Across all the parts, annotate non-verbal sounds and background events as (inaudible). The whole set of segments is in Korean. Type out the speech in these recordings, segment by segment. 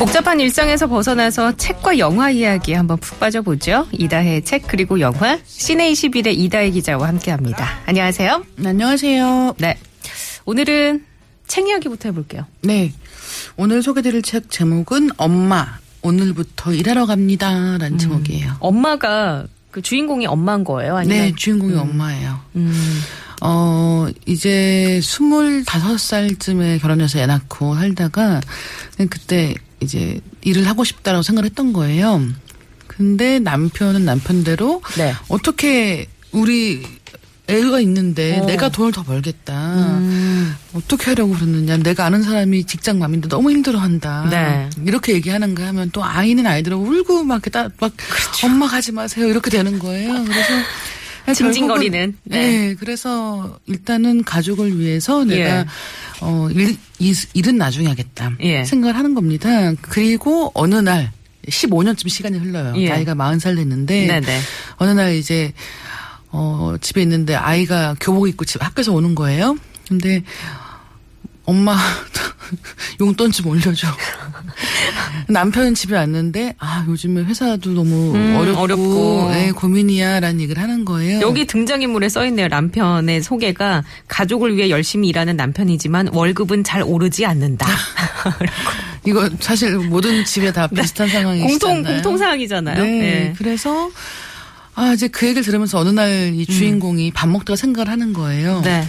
복잡한 일상에서 벗어나서 책과 영화 이야기 한번 푹 빠져보죠. 이다혜의 책 그리고 영화 시내 21의 이다혜 기자와 함께합니다. 안녕하세요. 안녕하세요. 네. 오늘은 책 이야기부터 해볼게요. 네. 오늘 소개드릴 책 제목은 엄마, 오늘부터 일하러 갑니다라는 제목이에요. 엄마가 그 주인공이 엄마인 거예요? 아니면? 네, 주인공이 엄마예요. 음. 어, 이제 25살쯤에 결혼해서 애 낳고 살다가 그때 이제 일을 하고 싶다라고 생각을 했던 거예요. 근데 남편은 남편대로 네. 어떻게 우리 애가 있는데 어. 내가 돈을 더 벌겠다. 음. 어떻게 하려고 그러느냐. 내가 아는 사람이 직장맘인데 너무 힘들어한다. 네. 이렇게 얘기하는가 하면 또 아이는 아이대로 울고 막, 이렇게 따, 막 그렇죠. 엄마 가지 마세요. 이렇게 되는 거예요. 그래서 징징거리는. 결국은, 네. 그래서 일단은 가족을 위해서 내가 예. 어, 일, 이- 일은 나중에 하겠다. 예. 생각을 하는 겁니다. 그리고 어느 날 15년쯤 시간이 흘러요. 예. 나이가 40살 됐는데 네네. 어느 날 이제 어 집에 있는데 아이가 교복 입고 집 학교에서 오는 거예요. 근데 엄마 (laughs) 용돈 좀 올려줘. 남편은 집에 왔는데 아 요즘에 회사도 너무 음, 어렵고, 어렵고. 예, 고민이야라는 얘기를 하는 거예요. 여기 등장인물에 써 있네요. 남편의 소개가 가족을 위해 열심히 일하는 남편이지만 월급은 잘 오르지 않는다. (laughs) 이거 사실 모든 집에 다 (laughs) 비슷한 상황이잖아요. 네. 공통 공통 사항이잖아요. 네. 네. 그래서 아 이제 그 얘기를 들으면서 어느 날 이 주인공이 밥 먹다가 생각을 하는 거예요. 음. 네.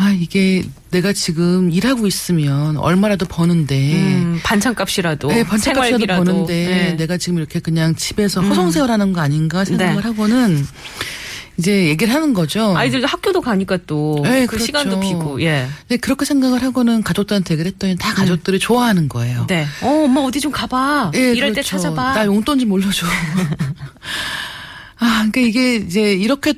아 이게 내가 지금 일하고 있으면 얼마라도 버는데 음, 반찬값이라도 네, 반짝값이라도 생활비라도. 버는데 네. 내가 지금 이렇게 그냥 집에서 허송세월하는 거 아닌가 생각을 네. 하고는 이제 얘기를 하는 거죠. 아이들도 학교도 가니까 또그 네, 그렇죠. 시간도 비고 예. 네, 그렇게 생각을 하고는 가족들한테 얘기를 했더니 다 가족들이 좋아하는 거예요. 음. 네. 어, 엄마 어디 좀 가봐. 예, 이럴 때 그렇죠. 찾아봐. 나 용돈 좀 올려줘. (laughs) (laughs) 아, 그러니까 이게 이제 이렇게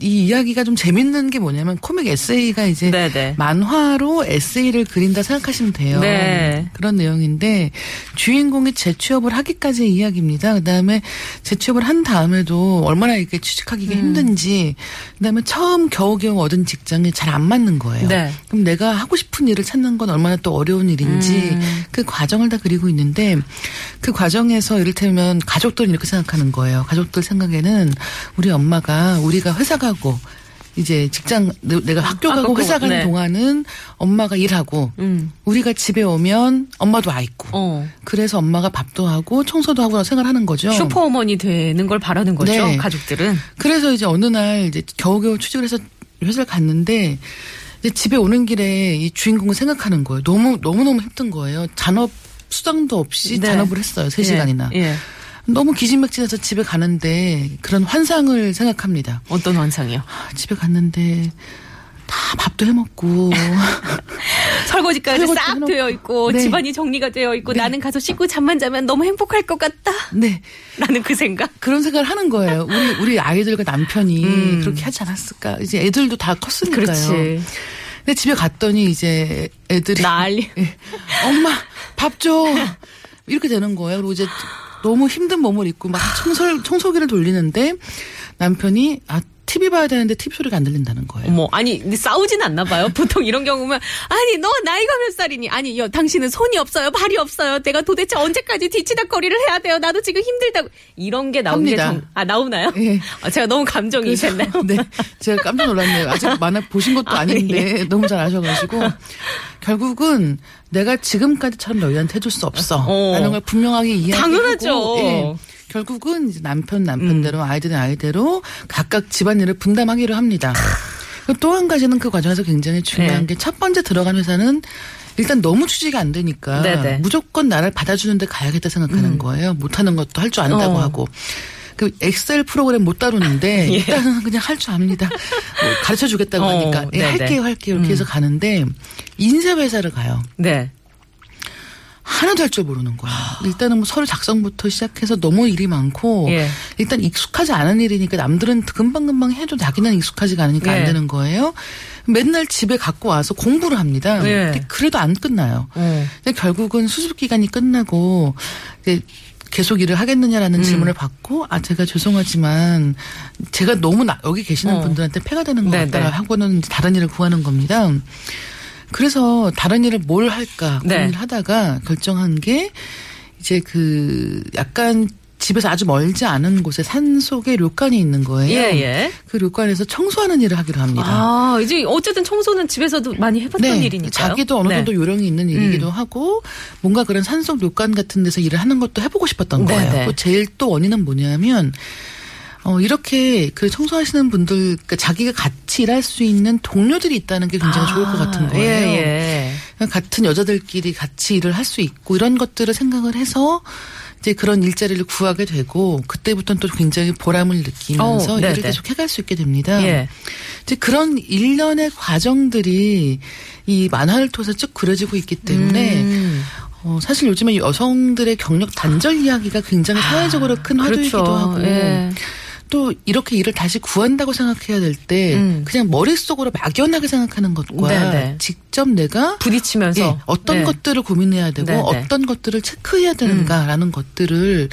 이 이야기가 좀 재밌는 게 뭐냐면 코믹 에세이가 이제 네네. 만화로 에세이를 그린다 생각하시면 돼요. 네. 그런 내용인데 주인공이 재취업을 하기까지의 이야기입니다. 그다음에 재취업을 한 다음에도 얼마나 이렇게 취직하기가 음. 힘든지 그다음에 처음 겨우겨우 얻은 직장이 잘 안 맞는 거예요. 네. 그럼 내가 하고 싶은 일을 찾는 건 얼마나 또 어려운 일인지 음. 그 과정을 다 그리고 있는데 그 과정에서 이를테면 가족들은 이렇게 생각하는 거예요. 가족들 생각에는 우리 엄마가 우리가 회사 가고 이제 직장 내- 내가 학교 가고 학교 회사 가는 네. 동안은 엄마가 일하고 음. 우리가 집에 오면 엄마도 아 있고 어. 그래서 엄마가 밥도 하고 청소도 하고 생활하는 거죠. 슈퍼 어머니 되는 걸 바라는 거죠. 네. 가족들은. 그래서 이제 어느 날 이제 겨우겨우 취직을 해서 회사를 갔는데 이제 집에 오는 길에 이 주인공을 생각하는 거예요. 너무 너무 너무 힘든 거예요. 잔업 수당도 없이 네. 잔업을 했어요. 세 시간이나. 예. 예. 너무 기진맥진해서 집에 가는데 그런 환상을 생각합니다. 어떤 환상이요? 아, 집에 갔는데 다 밥도 해먹고 (laughs) 설거지까지 설거지 싹 해놓고. 되어 있고 네. 집안이 정리가 되어 있고 네. 나는 가서 씻고 잠만 자면 너무 행복할 것 같다. 네 라는 그 생각. 그런 생각을 하는 거예요. 우리 우리 아이들과 남편이 음. 그렇게 하지 않았을까? 이제 애들도 다 컸으니까요. 그렇지. 근데 집에 갔더니 이제 애들이 난리. 예. 엄마 밥 줘. 이렇게 되는 거예요. 그리고 이제 너무 힘든 몸을 입고 막 청소 청소기를 돌리는데 남편이 아 TV 봐야 되는데 TV 소리가 안 들린다는 거예요. 어머, 아니, 싸우진 않나 봐요. (laughs) 보통 이런 경우면, 아니, 너 나이가 몇 살이니? 아니, 여, 당신은 손이 없어요, 발이 없어요. 내가 도대체 언제까지 뒤치다거리를 해야 돼요? 나도 지금 힘들다고. 이런 게 나오는 게 합니다. 정, 아, 나오나요? 예. 아, (laughs) 제가 너무 감정이 됐나요? (laughs) 네, 제가 깜짝 놀랐네요. 아직 만화 보신 것도 아, 아닌데 너무 잘 아셔가지고 결국은 내가 지금까지처럼 너희한테 해줄 수 없어. 어. 라는 걸 분명하게 이야기하고 당연하죠. 음. 예. 결국은 이제 남편 남편대로 아이들은 아이대로 각각 집안일을 분담하기로 합니다. 또 한 가지는 그 과정에서 굉장히 중요한 네. 게첫 번째 들어간 회사는 일단 너무 취직이 안 되니까 네네. 무조건 나를 받아주는데 가야겠다 생각하는 거예요. 못하는 것도 할 줄 안다고 어. 하고. 그 엑셀 프로그램 못 다루는데 (laughs) 예. 일단은 그냥 할 줄 압니다. 뭐 가르쳐 주겠다고 어, 하니까 예, 네네. 할게요, 할게요 이렇게 해서 가는데 인쇄 회사를 가요. 네. 하나도 할 줄 모르는 거야. 일단은 뭐 서류 작성부터 시작해서 너무 일이 많고 예. 일단 익숙하지 않은 일이니까 남들은 금방금방 해도 자기는 익숙하지가 않으니까 예. 안 되는 거예요. 맨날 집에 갖고 와서 공부를 합니다. 예. 근데 그래도 안 끝나요. 어. 근데 결국은 수습 기간이 끝나고 이제 계속 일을 음. 하겠느냐라는 질문을 받고 아 제가 죄송하지만 제가 너무 나- 여기 계시는 어. 분들한테 폐가 되는 것 네, 같다 네. 하고는 이제 다른 일을 구하는 겁니다. 그래서 다른 일을 뭘 할까 네. 고민을 하다가 결정한 게 이제 그 약간 집에서 아주 멀지 않은 곳에 산 속에 료칸이 있는 거예요. 예, 예. 그 료칸에서 청소하는 일을 하기로 합니다. 아, 이제 어쨌든 청소는 집에서도 많이 해봤던 일이니까요. 네. 자기도 어느 네. 정도 요령이 있는 일이기도 하고 뭔가 그런 산속 료칸 같은 데서 일을 하는 것도 해보고 싶었던 네, 거예요. 네. 그 제일 또 원인은 뭐냐면 어 이렇게 그 청소하시는 분들 그러니까 자기가 같이 일할 수 있는 동료들이 있다는 게 굉장히 좋을 것 같은 거예요. 예, 예. 같은 여자들끼리 같이 일을 할 수 있고 이런 것들을 생각을 해서 이제 그런 일자리를 구하게 되고 그때부터는 또 굉장히 보람을 느끼면서 어, 네네. 일을 계속 해갈 수 있게 됩니다. 예. 이제 그런 일련의 과정들이 이 만화를 통해서 쭉 그려지고 있기 때문에 음. 어, 사실 요즘에 여성들의 경력 단절 이야기가 굉장히 사회적으로 큰 화두이기도 그렇죠. 하고 예. 또 이렇게 일을 다시 구한다고 생각해야 될때 음. 그냥 머릿속으로 막연하게 생각하는 것과 네네. 직접 내가 부딪히면서 예, 어떤 네. 것들을 고민해야 되고 네네. 어떤 것들을 체크해야 되는가라는 것들을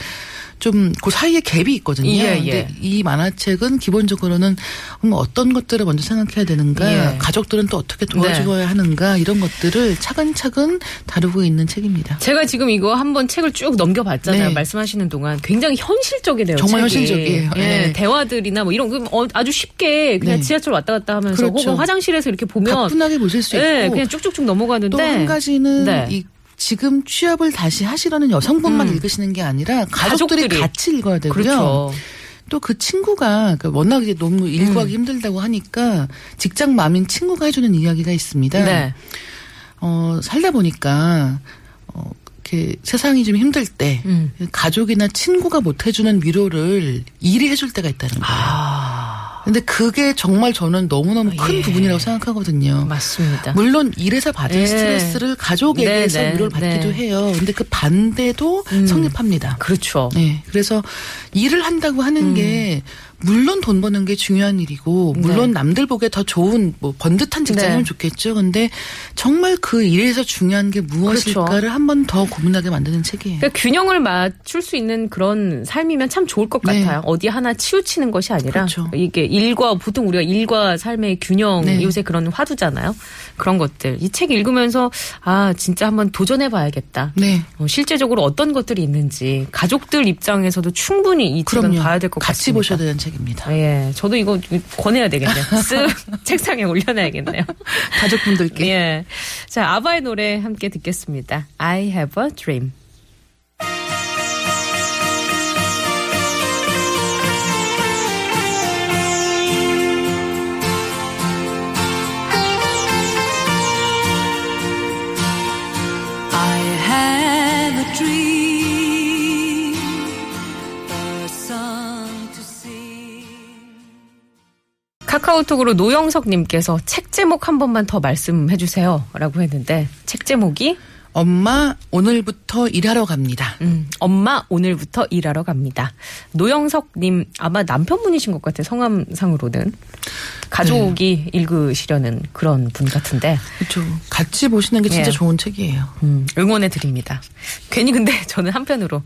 좀 그 사이에 갭이 있거든요. 예, 예. 근데 이 만화책은 기본적으로는 뭐 어떤 것들을 먼저 생각해야 되는가, 예. 가족들은 또 어떻게 도와줘야 하는가 이런 것들을 차근차근 다루고 있는 책입니다. 제가 지금 이거 한번 책을 쭉 넘겨봤잖아요. 네. 말씀하시는 동안 굉장히 현실적이네요. 정말. 현실적이에요. 예, 네. 대화들이나 뭐 이런 거 어, 아주 쉽게 그냥 네. 지하철 왔다 갔다 하면서 그렇죠. 혹은 화장실에서 이렇게 보면 가뿐하게 보실 수 예, 있고 그냥 쭉쭉쭉 넘어가는데 또 한 가지는 네. 이 지금 취업을 다시 하시려는 여성분만 음. 읽으시는 게 아니라 가족들이, 가족들이. 같이 읽어야 되고요. 그렇죠. 또그 친구가 그러니까 워낙 이제 너무 일구하기 힘들다고 하니까 직장 맘인 친구가 해주는 이야기가 있습니다. 네. 어, 살다 보니까 어, 이렇게 세상이 좀 힘들 때 음. 가족이나 친구가 못 해주는 위로를 일이 해줄 때가 있다는 거예요. 아, 근데 그게 정말 저는 너무너무 큰 예. 부분이라고 생각하거든요. 맞습니다. 물론 일에서 받은 예. 스트레스를 가족에게서 네, 네, 위로를 받기도 네. 해요. 근데 그 반대도 음. 성립합니다. 그렇죠. 네. 그래서 일을 한다고 하는 게 물론 돈 버는 게 중요한 일이고 물론 음. 네. 남들 보기에 더 좋은 뭐 번듯한 직장이면 네. 좋겠죠. 근데 정말 그 일에서 중요한 게 무엇일까를 그렇죠. 한번 더 고민하게 만드는 책이에요. 그러니까 균형을 맞출 수 있는 그런 삶이면 참 좋을 것 네. 같아요. 어디 하나 치우치는 것이 아니라 그렇죠. 이게 일과 보통 우리가 일과 삶의 균형 네. 요새 그런 화두잖아요. 그런 것들 이 책 읽으면서 아 진짜 한번 도전해 봐야겠다. 네. 어, 실제적으로 어떤 것들이 있는지 가족들 입장에서도 충분히 이 책은 그럼요. 봐야 될 것 같습니다. 같이 보셔야 되는 책입니다. 예, 저도 이거 권해야 되겠네요. (laughs) 쓱 책상에 올려놔야겠네요. 가족분들께. 예. 자, 아바의 노래 함께 듣겠습니다. I have a dream. 카카오톡으로 노영석님께서 책 제목 한 번만 더 말씀해 주세요. 라고 했는데, 책 제목이, 엄마 오늘부터 일하러 갑니다. 음, 엄마 오늘부터 일하러 갑니다. 노영석님, 아마 남편분이신 것 같아요. 성함상으로는. 가족이 읽으시려는 그런 분 같은데, 그렇죠. 같이 보시는 게 진짜 예. 좋은 책이에요. 음, 응원해 드립니다. 괜히 근데 저는 한편으로,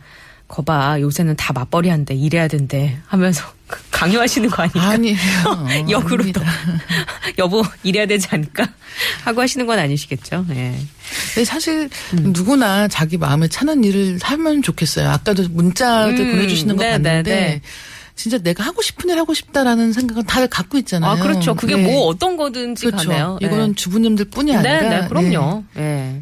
거봐, 요새는 다 맞벌이 한대, 일해야 된대 하면서 강요하시는 거 아니까. 아니에요. (laughs) 역으로 또. (laughs) 여보 일해야 되지 않을까 (laughs) 하고 하시는 건 아니시겠죠. 예. 근데 사실 음. 누구나 자기 마음에 차는 일을 하면 좋겠어요. 아까도 문자들 음, 보내주시는 거 네, 봤는데 네, 네. 진짜 내가 하고 싶은 일 하고 싶다라는 생각은 다들 갖고 있잖아요. 아 그렇죠. 그게 네. 뭐 어떤 거든지 그렇죠. 예. 이거는 주부님들 뿐이 네, 아니라 네, 그럼요. 예.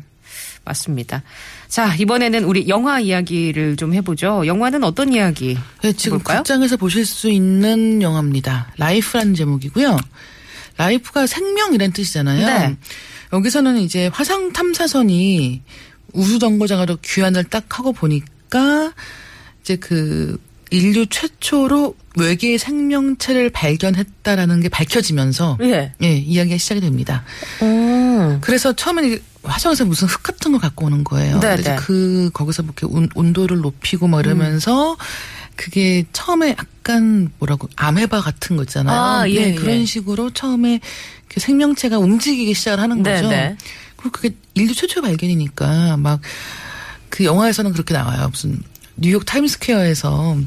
맞습니다. 자, 이번에는 우리 영화 이야기를 좀 해보죠. 영화는 어떤 이야기? 네, 지금 해볼까요? 극장에서 보실 수 있는 영화입니다. Life라는 제목이고요. Life가 생명이라는 뜻이잖아요. 네. 여기서는 이제 화성 탐사선이 우주 정거장으로 귀환을 딱 하고 보니까 이제 그 인류 최초로 외계의 생명체를 발견했다라는 게 밝혀지면서 예. 예, 이야기가 시작이 됩니다. 음. 그래서 처음에는 화성에서 무슨 흙 같은 거 갖고 오는 거예요. 네, 그래서 네. 그 거기서 뭐 이렇게 온, 온도를 높이고 막 이러면서 그게 처음에 약간 뭐라고 아메바 같은 거 있잖아요. 아, 예, 네, 예. 그런 식으로 처음에 그 생명체가 움직이기 시작을 하는 네, 거죠. 네. 그리고 그게 인류 최초 발견이니까 막 그 영화에서는 그렇게 나와요. 무슨 뉴욕 타임스퀘어에서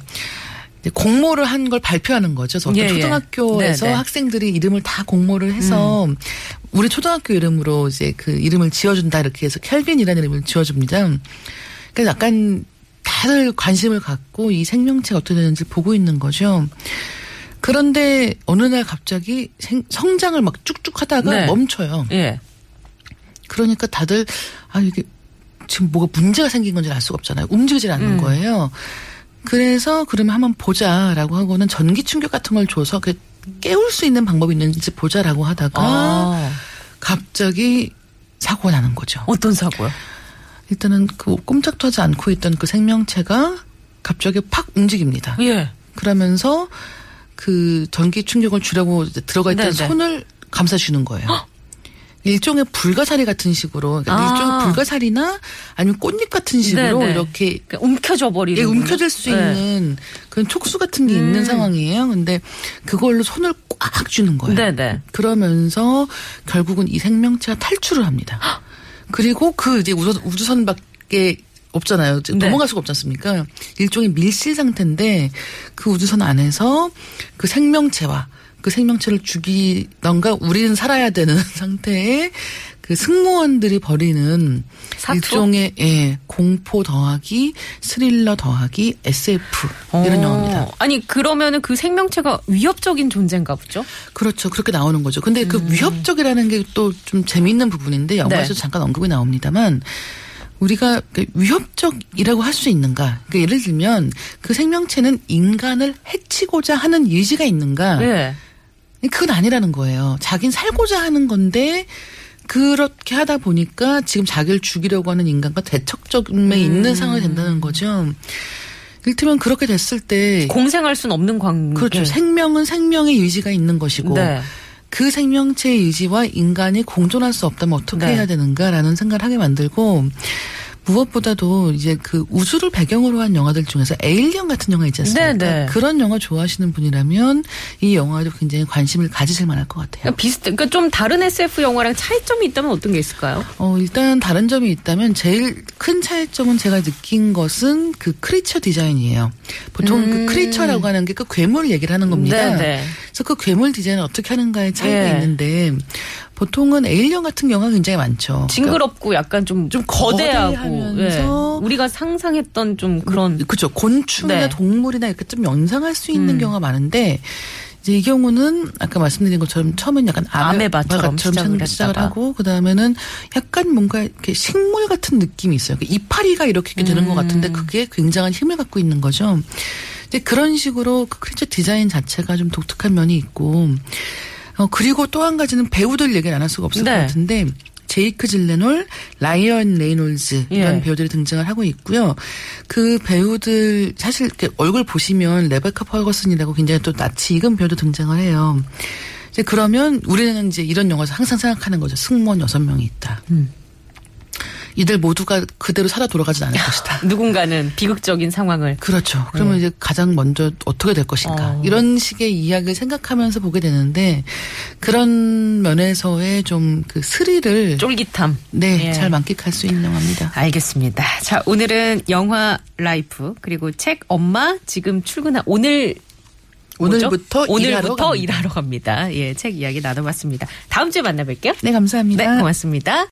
공모를 한 걸 발표하는 거죠. 그래서 어떤 예, 예. 초등학교에서 네, 네. 학생들이 이름을 다 공모를 해서 우리 초등학교 이름으로 이제 그 이름을 지어준다 이렇게 해서 켈빈이라는 이름을 지어줍니다. 그래서 약간 다들 관심을 갖고 이 생명체가 어떻게 되는지 보고 있는 거죠. 그런데 어느 날 갑자기 생- 성장을 막 쭉쭉 하다가 네. 멈춰요. 예. 그러니까 다들 아 이게 지금 뭐가 문제가 생긴 건지 알 수가 없잖아요. 움직이질 않는 음. 거예요. 그래서 그러면 한번 보자라고 하고는 전기 충격 같은 걸 줘서 그 깨울 수 있는 방법이 있는지 보자라고 하다가 아. 갑자기 사고가 나는 거죠. 어떤 사고요? 일단은 그 꼼짝도 하지 않고 있던 그 생명체가 갑자기 팍 움직입니다. 예. 그러면서 그 전기 충격을 주려고 들어가 있던 네네. 손을 감싸주는 거예요. 일종의 불가사리 같은 식으로 그러니까 아. 일종의 불가사리나 아니면 꽃잎 같은 식으로 네네. 이렇게 그러니까 움켜져 버리는. 예, 움켜질 수 네. 있는 그런 촉수 같은 게 있는 음. 상황이에요. 근데 그걸로 손을 꽉 쥐는 거예요. 네네. 그러면서 결국은 이 생명체가 탈출을 합니다. 그리고 그 이제 우주, 우주선 밖에 없잖아요. 네. 넘어갈 수가 없지 않습니까? 일종의 밀실 상태인데 그 우주선 안에서 그 생명체와 그 생명체를 죽이던가 우리는 살아야 되는 (laughs) 상태에 그 승무원들이 벌이는 사투? 일종의 예, 공포 더하기 스릴러 더하기 SF 이런 어. 영화입니다. 아니 그러면은 그 생명체가 위협적인 존재인가 보죠? 그렇죠. 그렇게 나오는 거죠. 근데 그 위협적이라는 게 또 좀 재미있는 부분인데 영화에서 음. 네. 잠깐 언급이 나옵니다만 우리가 그 위협적이라고 할 수 있는가? 그러니까 예를 들면 그 생명체는 인간을 해치고자 하는 의지가 있는가? 예. 그건 아니라는 거예요. 자긴 살고자 하는 건데 그렇게 하다 보니까 지금 자기를 죽이려고 하는 인간과 대척점에 음. 있는 상황이 된다는 거죠. 이를테면 그렇게 됐을 때 공생할 순 없는 관계. 그렇죠. 생명은 생명의 의지가 있는 것이고 네. 그 생명체의 의지와 인간이 공존할 수 없다면 어떻게 네. 해야 되는가라는 생각을 하게 만들고 무엇보다도 이제 그 우주를 배경으로 한 영화들 중에서 Alien 같은 영화 있지 않습니까? 네, 네. 그런 영화 좋아하시는 분이라면 이 영화에도 굉장히 관심을 가지실 만할 것 같아요. 그러니까 비슷, 그러니까 좀 다른 SF 영화랑 차이점이 있다면 어떤 게 있을까요? 어, 일단 다른 점이 있다면 제일 큰 차이점은 제가 느낀 것은 그 creature 디자인이에요. 보통 음. 그 creature라고 하는 게 그 괴물 얘기를 하는 겁니다. 네, 네. 그래서 그 괴물 디자인을 어떻게 하는가의 차이가 예. 있는데 보통은 에일리언 같은 경우가 굉장히 많죠. 그러니까 징그럽고 약간 좀, 좀 거대하고 거대하면서 예. 우리가 상상했던 좀 그런 그렇죠. 곤충이나 네. 동물이나 이렇게 좀 연상할 수 있는 음. 경우가 많은데 이제 이 경우는 아까 말씀드린 것처럼 처음엔 약간 아메바처럼 시작을 시작을. 하고 그 다음에는 약간 뭔가 이렇게 식물 같은 느낌이 있어요. 그 이파리가 이렇게 이렇게 되는 것 같은데 음. 그게 굉장한 힘을 갖고 있는 거죠. 이제 그런 식으로 그 크리처 디자인 자체가 좀 독특한 면이 있고 어 그리고 또 한 가지는 배우들 얘기를 안할 수가 없을 네. 것 같은데 제이크 질레놀, 라이언 레이놀즈 이런 예. 배우들이 등장을 하고 있고요. 그 배우들 사실 이렇게 얼굴 보시면 레베카 퍼거슨이라고 굉장히 또 낯이 익은 배우도 등장을 해요. 이제 그러면 우리는 이제 이런 영화에서 항상 생각하는 거죠. 승무원 여섯 명이 있다. 음. 이들 모두가 그대로 살아 돌아가진 않을 (laughs) 것이다. 누군가는 비극적인 상황을 그렇죠. 그러면 이제 가장 먼저 어떻게 될 것인가. 네. 어. 이런 식의 이야기를 생각하면서 보게 되는데 그런 면에서의 좀 그 스릴을 쫄깃함. 네, 예. 잘 만끽할 수 있는 영화입니다. 알겠습니다. 자, 오늘은 영화 라이프 그리고 책 엄마 지금 출근한 오늘 뭐죠? 오늘부터 일하러 오늘부터 갑니다. 일하러 갑니다. 예, 책 이야기 나눠봤습니다. 다음 주에 만나뵐게요. 네, 감사합니다. 네, 고맙습니다.